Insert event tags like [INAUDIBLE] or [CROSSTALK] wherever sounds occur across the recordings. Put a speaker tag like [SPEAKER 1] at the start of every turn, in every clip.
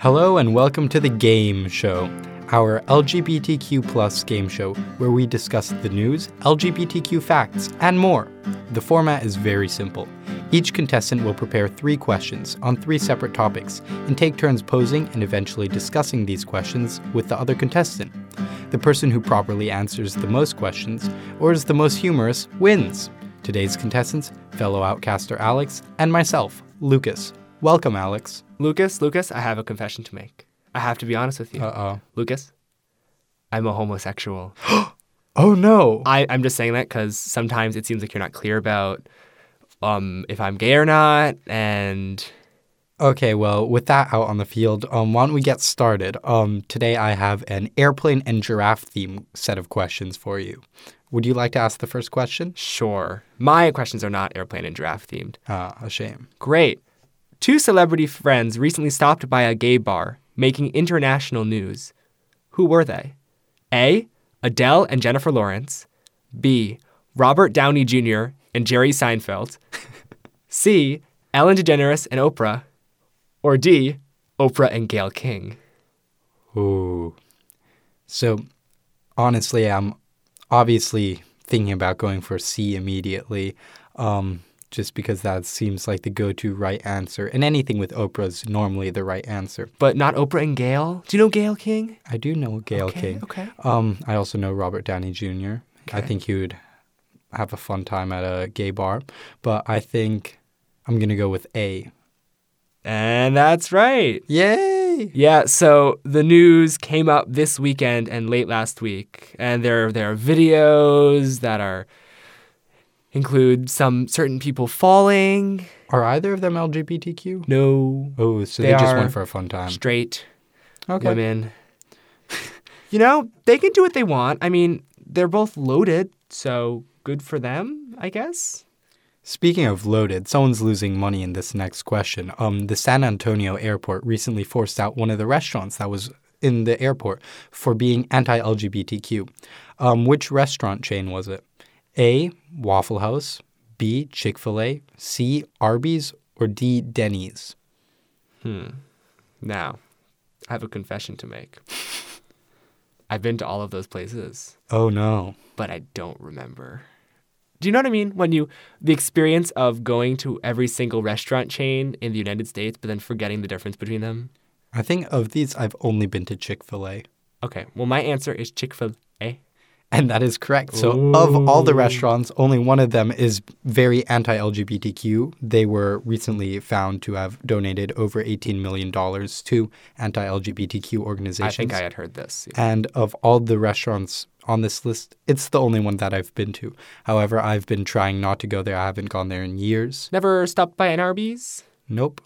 [SPEAKER 1] Hello and welcome to the Game Show, our LGBTQ plus game show where we discuss the news, LGBTQ facts, and more. The format is very simple. Each contestant will prepare three questions on three separate topics and take turns posing and eventually discussing these questions with the other contestant. The person who properly answers the most questions or is the most humorous wins. Today's contestants, fellow outcaster Alex, and myself, Lucas. Welcome, Alex.
[SPEAKER 2] Lucas, Lucas, I have a confession to make. I have to be honest with you.
[SPEAKER 1] Uh oh.
[SPEAKER 2] Lucas, I'm a homosexual. [GASPS]
[SPEAKER 1] Oh no!
[SPEAKER 2] I, I'm just saying that because sometimes it seems like you're not clear about um, if I'm gay or not. And
[SPEAKER 1] Okay, well, with that out on the field, um, why don't we get started? Um, today I have an airplane and giraffe theme set of questions for you. Would you like to ask the first question?
[SPEAKER 2] sure, my questions are not airplane and giraffe themed.
[SPEAKER 1] Ah, a shame.
[SPEAKER 2] Great. Two celebrity friends recently stopped by a gay bar, making international news. Who were they? A. Adele and Jennifer Lawrence. B. Robert Downey Jr. and Jerry Seinfeld. [LAUGHS] C. Ellen DeGeneres and Oprah. Or D. Oprah and Gayle King.
[SPEAKER 1] Ooh. So, honestly, I'm obviously thinking about going for C immediately, um, just because that seems like the go-to right answer. And anything with Oprah's normally the right answer.
[SPEAKER 2] But not Oprah and Gayle? Do you know Gayle King?
[SPEAKER 1] I do know Gayle
[SPEAKER 2] Okay,
[SPEAKER 1] King.
[SPEAKER 2] okay.
[SPEAKER 1] Um, I also know Robert Downey Jr. I think he would have a fun time at a gay bar, but I think I'm gonna go with A.
[SPEAKER 2] And that's right.
[SPEAKER 1] Yay!
[SPEAKER 2] Yeah, so the news came up this weekend and late last week, and there there are videos that are include some certain people falling.
[SPEAKER 1] Are either of them LGBTQ?
[SPEAKER 2] No,
[SPEAKER 1] Oh, so
[SPEAKER 2] They
[SPEAKER 1] they, just went for a fun time.
[SPEAKER 2] straight
[SPEAKER 1] Okay.
[SPEAKER 2] women. [LAUGHS] you know, they can do what they want. I mean, they're both loaded, so good for them, I guess.
[SPEAKER 1] Speaking of loaded, someone's losing money in this next question. Um, the San Antonio airport recently forced out one of the restaurants that was in the airport for being anti-LGBTQ. Um, which restaurant chain was it? A. Waffle House. B. Chick Fil A. C. Arby's. Or D. Denny's. Hmm.
[SPEAKER 2] Now, I have a confession to make. [LAUGHS] I've been to all of those places.
[SPEAKER 1] Oh no.
[SPEAKER 2] but I don't remember. Do you know what I mean? When you the experience of going to every single restaurant chain in the United States, but then forgetting the difference between them.
[SPEAKER 1] I think of these, I've only been to Chick Fil A.
[SPEAKER 2] Okay, well, my answer is Chick Fil A.
[SPEAKER 1] And that is correct. So, of all the restaurants, only one of them is very anti LGBTQ. They were recently found to have donated over $18 million to anti LGBTQ organizations.
[SPEAKER 2] I think I had heard this.
[SPEAKER 1] and of all the restaurants on this list, it's the only one that I've been to. However, I've been trying not to go there. I haven't gone there in years.
[SPEAKER 2] Never stopped by an Arby's.
[SPEAKER 1] Nope.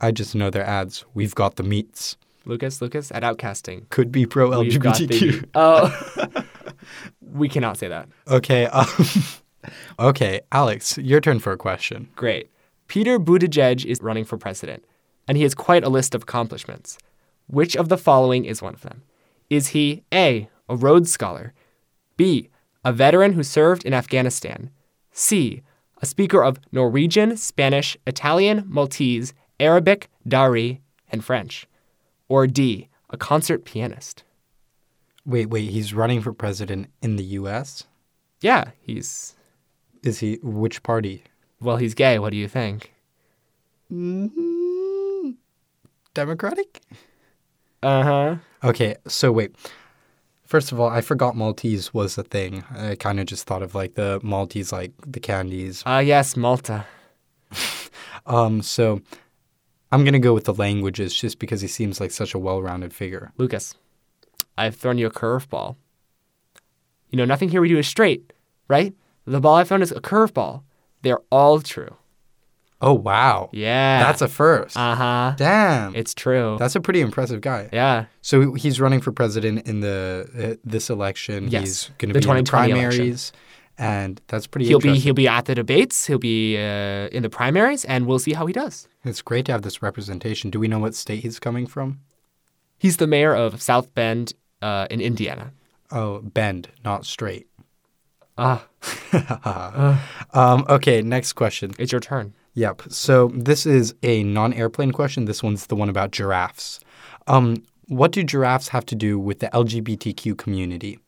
[SPEAKER 1] I just know their ads. We've got the meats.
[SPEAKER 2] Lucas, Lucas at Outcasting.
[SPEAKER 1] Could be pro
[SPEAKER 2] We've got the-
[SPEAKER 1] LGBTQ.
[SPEAKER 2] Oh, [LAUGHS] [LAUGHS] we cannot say that.
[SPEAKER 1] Okay. [LAUGHS] Um, okay, Alex, your turn for a question.
[SPEAKER 2] Great. Peter Buttigieg is running for president, and he has quite a list of accomplishments. Which of the following is one of them? Is he A, a Rhodes Scholar, B, a veteran who served in Afghanistan, C, a speaker of Norwegian, Spanish, Italian, Maltese, Arabic, Dari, and French, or D, a concert pianist?
[SPEAKER 1] Wait, wait, he's running for president in the US?
[SPEAKER 2] Yeah, he's,
[SPEAKER 1] Is he which party?
[SPEAKER 2] well, he's gay. What do you think?
[SPEAKER 1] Mm, Democratic?
[SPEAKER 2] Uh huh.
[SPEAKER 1] Okay, so wait. First of all, I forgot Maltese was a thing. I kind of just thought of like the Maltese, like the candies.
[SPEAKER 2] Ah, yes, Malta. [LAUGHS]
[SPEAKER 1] Um, so I'm gonna go with the languages just because he seems like such a well-rounded figure.
[SPEAKER 2] Lucas, I've thrown you a curveball. You know, nothing here we do is straight, right? The ball I've thrown is a curveball. They're all true.
[SPEAKER 1] Oh wow,
[SPEAKER 2] Yeah.
[SPEAKER 1] that's a first.
[SPEAKER 2] Uh huh.
[SPEAKER 1] Damn,
[SPEAKER 2] It's true.
[SPEAKER 1] that's a pretty impressive guy.
[SPEAKER 2] yeah.
[SPEAKER 1] So he's running for president in the uh, this election.
[SPEAKER 2] Yes,
[SPEAKER 1] he's going to be in the
[SPEAKER 2] 2020 election.
[SPEAKER 1] primaries, and that's pretty.
[SPEAKER 2] He'll be he'll be at the debates. He'll be uh, in the primaries, and we'll see how he does.
[SPEAKER 1] It's great to have this representation. Do we know what state he's coming from?
[SPEAKER 2] He's the mayor of South Bend uh, in Indiana.
[SPEAKER 1] Oh, bend, not straight.
[SPEAKER 2] Ah, [LAUGHS]
[SPEAKER 1] Um, okay, next question.
[SPEAKER 2] it's your turn.
[SPEAKER 1] Yep. So this is a non-airplane question. This one's the one about giraffes. Um, what do giraffes have to do with the LGBTQ community?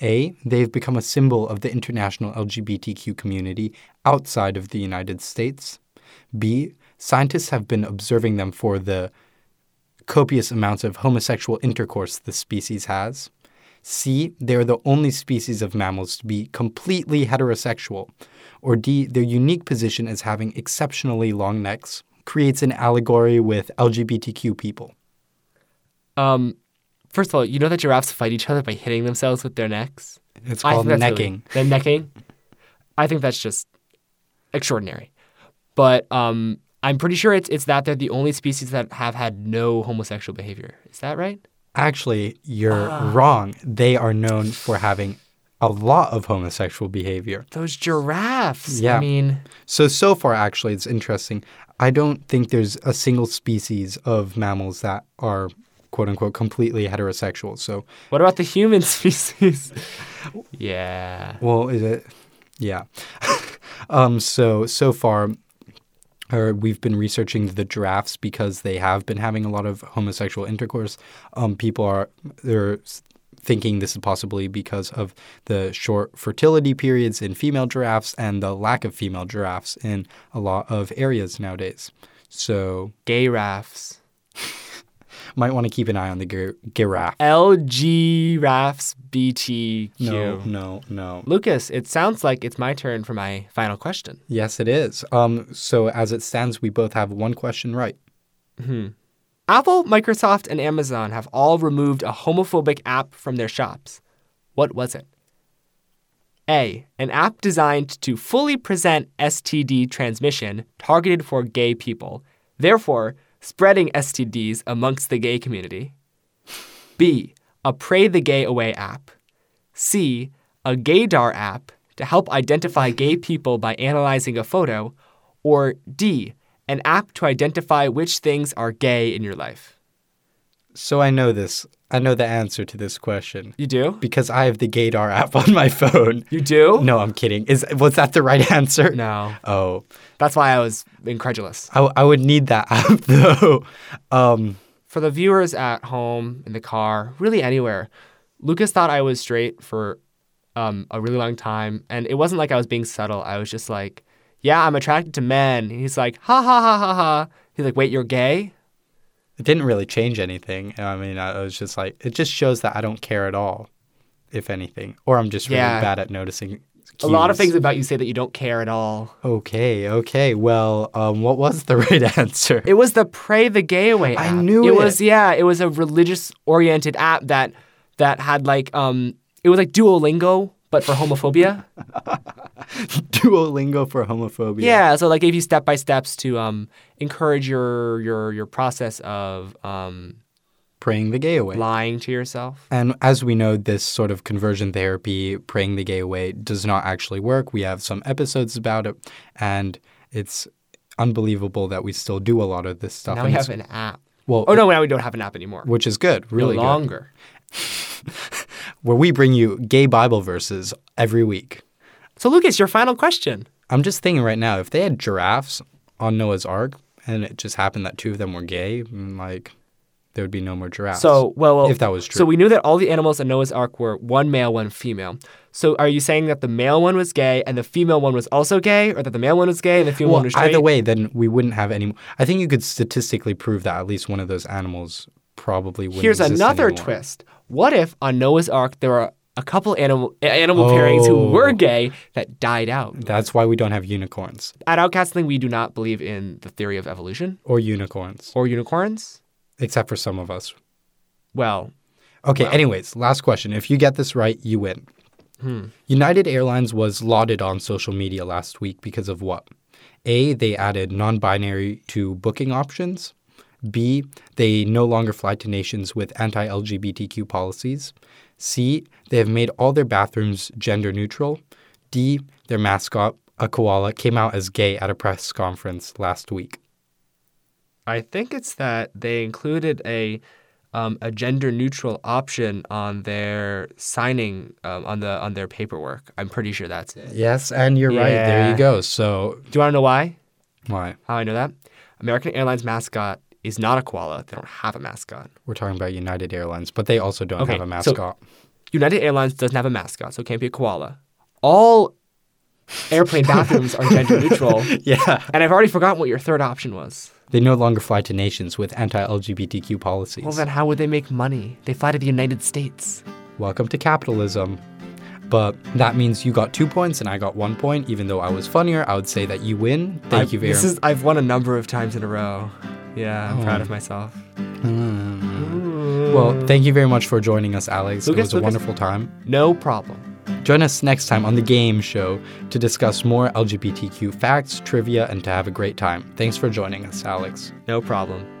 [SPEAKER 1] A. They've become a symbol of the international LGBTQ community outside of the United States. B. Scientists have been observing them for the copious amounts of homosexual intercourse the species has. C. They are the only species of mammals to be completely heterosexual. Or D. Their unique position as having exceptionally long necks creates an allegory with LGBTQ people.
[SPEAKER 2] Um, first of all, you know that giraffes fight each other by hitting themselves with their necks.
[SPEAKER 1] It's called necking.
[SPEAKER 2] Really, the necking. I think that's just extraordinary. But um, I'm pretty sure it's it's that they're the only species that have had no homosexual behavior. Is that right?
[SPEAKER 1] Actually, you're wrong. They are known for having a lot of homosexual behavior.
[SPEAKER 2] Those giraffes.
[SPEAKER 1] Yeah.
[SPEAKER 2] I mean,
[SPEAKER 1] So, so far, actually, it's interesting. I don't think there's a single species of mammals that are quote unquote completely heterosexual. So,
[SPEAKER 2] what about the human [LAUGHS] species? yeah.
[SPEAKER 1] well, is it? Yeah. [LAUGHS] um, so, so far, or we've been researching the giraffes because they have been having a lot of homosexual intercourse. Um, people are they're thinking this is possibly because of the short fertility periods in female giraffes and the lack of female giraffes in a lot of areas nowadays. So
[SPEAKER 2] Gay raffs. [LAUGHS]
[SPEAKER 1] might want to keep an eye on the gir- giraffe.
[SPEAKER 2] LG raffs BTQ.
[SPEAKER 1] No, no, no.
[SPEAKER 2] Lucas, it sounds like it's my turn for my final question.
[SPEAKER 1] Yes, it is. Um, so as it stands, we both have one question right.
[SPEAKER 2] Apple, Microsoft, and Amazon have all removed a homophobic app from their shops. What was it? A. An app designed to fully present STD transmission targeted for gay people, therefore spreading STDs amongst the gay community. B. A Pray the Gay Away app. C. A gaydar app to help identify gay people by analyzing a photo. Or D. An app to identify which things are gay in your life.
[SPEAKER 1] So I know this. I know the answer to this question
[SPEAKER 2] You do?
[SPEAKER 1] because I have the Gaydar app on my [LAUGHS] phone.
[SPEAKER 2] You do?
[SPEAKER 1] No, I'm kidding. Is was that the right [LAUGHS] answer?
[SPEAKER 2] No.
[SPEAKER 1] Oh,
[SPEAKER 2] That's why I was incredulous.
[SPEAKER 1] I, I would need that [LAUGHS] app though. Um,
[SPEAKER 2] For the viewers at home, in the car, really anywhere, Lucas thought I was straight for um, a really long time. And it wasn't like I was being subtle. I was just like, yeah, I'm attracted to men. And he's like, ha ha ha ha ha. He's like, wait, you're gay?
[SPEAKER 1] It didn't really change anything. I mean, I was just like, it just shows that I don't care at all, if anything, or I'm just really
[SPEAKER 2] Yeah.
[SPEAKER 1] bad at noticing.
[SPEAKER 2] A lot of things about you say that you don't care at all.
[SPEAKER 1] Okay, okay. Well, um, what was the [LAUGHS] right answer?
[SPEAKER 2] It was the Pray the Gay Away
[SPEAKER 1] I knew
[SPEAKER 2] it.
[SPEAKER 1] it.
[SPEAKER 2] was yeah, it was a religious oriented app that that had like um it was like Duolingo but for homophobia. [LAUGHS] [LAUGHS]
[SPEAKER 1] Duolingo for homophobia.
[SPEAKER 2] yeah, so like gave you step by steps to um encourage your your your process of um
[SPEAKER 1] praying the gay away.
[SPEAKER 2] lying to yourself.
[SPEAKER 1] And as we know, this sort of conversion therapy, praying the gay away, does not actually work. We have some episodes about it, and it's unbelievable that we still do a lot of this stuff.
[SPEAKER 2] Now we have an app.
[SPEAKER 1] well,
[SPEAKER 2] Oh no, now we don't have an app anymore.
[SPEAKER 1] which is good, really
[SPEAKER 2] no
[SPEAKER 1] good.
[SPEAKER 2] longer. [LAUGHS]
[SPEAKER 1] Where we bring you gay Bible verses every week.
[SPEAKER 2] So Lucas, your final question.
[SPEAKER 1] I'm just thinking right now, if they had giraffes on Noah's Ark, and it just happened that two of them were gay, mm, like there would be no more giraffes.
[SPEAKER 2] So well, well
[SPEAKER 1] if that was true.
[SPEAKER 2] So we knew that all the animals in Noah's Ark were one male, one female. So are you saying that the male one was gay and the female one was also gay, or that the male one was gay and the female
[SPEAKER 1] well,
[SPEAKER 2] one was straight?
[SPEAKER 1] either way, then we wouldn't have any. I think you could statistically prove that at least one of those animals probably wouldn't.
[SPEAKER 2] Here's another
[SPEAKER 1] anymore.
[SPEAKER 2] twist. What if on Noah's Ark there were a couple animal animal pairings who
[SPEAKER 1] Oh.
[SPEAKER 2] were gay that died out?
[SPEAKER 1] That's why we don't have unicorns
[SPEAKER 2] At Outcasting, we do not believe in the theory of evolution
[SPEAKER 1] or unicorns,
[SPEAKER 2] or unicorns.
[SPEAKER 1] except for some of us.
[SPEAKER 2] Well,
[SPEAKER 1] Okay. Anyways, last question. If you get this right, you win.
[SPEAKER 2] Hmm.
[SPEAKER 1] United Airlines was lauded on social media last week because of what? A. They added non-binary to booking options. B. They no longer fly to nations with anti-LGBTQ policies. C. They have made all their bathrooms gender neutral. D. Their mascot, a koala, came out as gay at a press conference last week.
[SPEAKER 2] I think it's that they included a um, a gender neutral option on their signing um, on the on their paperwork. I'm pretty sure that's it.
[SPEAKER 1] Yes, and you're right. There you go. So
[SPEAKER 2] Do you want to know why?
[SPEAKER 1] Why?
[SPEAKER 2] How I know that? American Airlines mascot is not a koala. They don't have a mascot.
[SPEAKER 1] We're talking about United Airlines, but they also don't
[SPEAKER 2] Okay,
[SPEAKER 1] have a mascot. so-.
[SPEAKER 2] United Airlines doesn't have a mascot, so it can't be a koala. All airplane bathrooms are gender [LAUGHS] neutral.
[SPEAKER 1] yeah.
[SPEAKER 2] And I've already forgotten what your third option was.
[SPEAKER 1] They no longer fly to nations with anti LGBTQ policies.
[SPEAKER 2] Well, then how would they make money? They fly to the United States.
[SPEAKER 1] Welcome to capitalism. But that means you got two points and I got one point. Even though I was funnier, I would say that you win. Thank
[SPEAKER 2] I've-
[SPEAKER 1] you very
[SPEAKER 2] This is I've won a number of times in a row. Yeah, I'm oh. proud of myself. Ah.
[SPEAKER 1] Well, thank you very much for joining us, Alex.
[SPEAKER 2] Lucas,
[SPEAKER 1] it was a
[SPEAKER 2] Lucas.
[SPEAKER 1] wonderful time.
[SPEAKER 2] No problem.
[SPEAKER 1] Join us next time on the Game Show to discuss more LGBTQ facts, trivia, and to have a great time. Thanks for joining us, Alex.
[SPEAKER 2] No problem.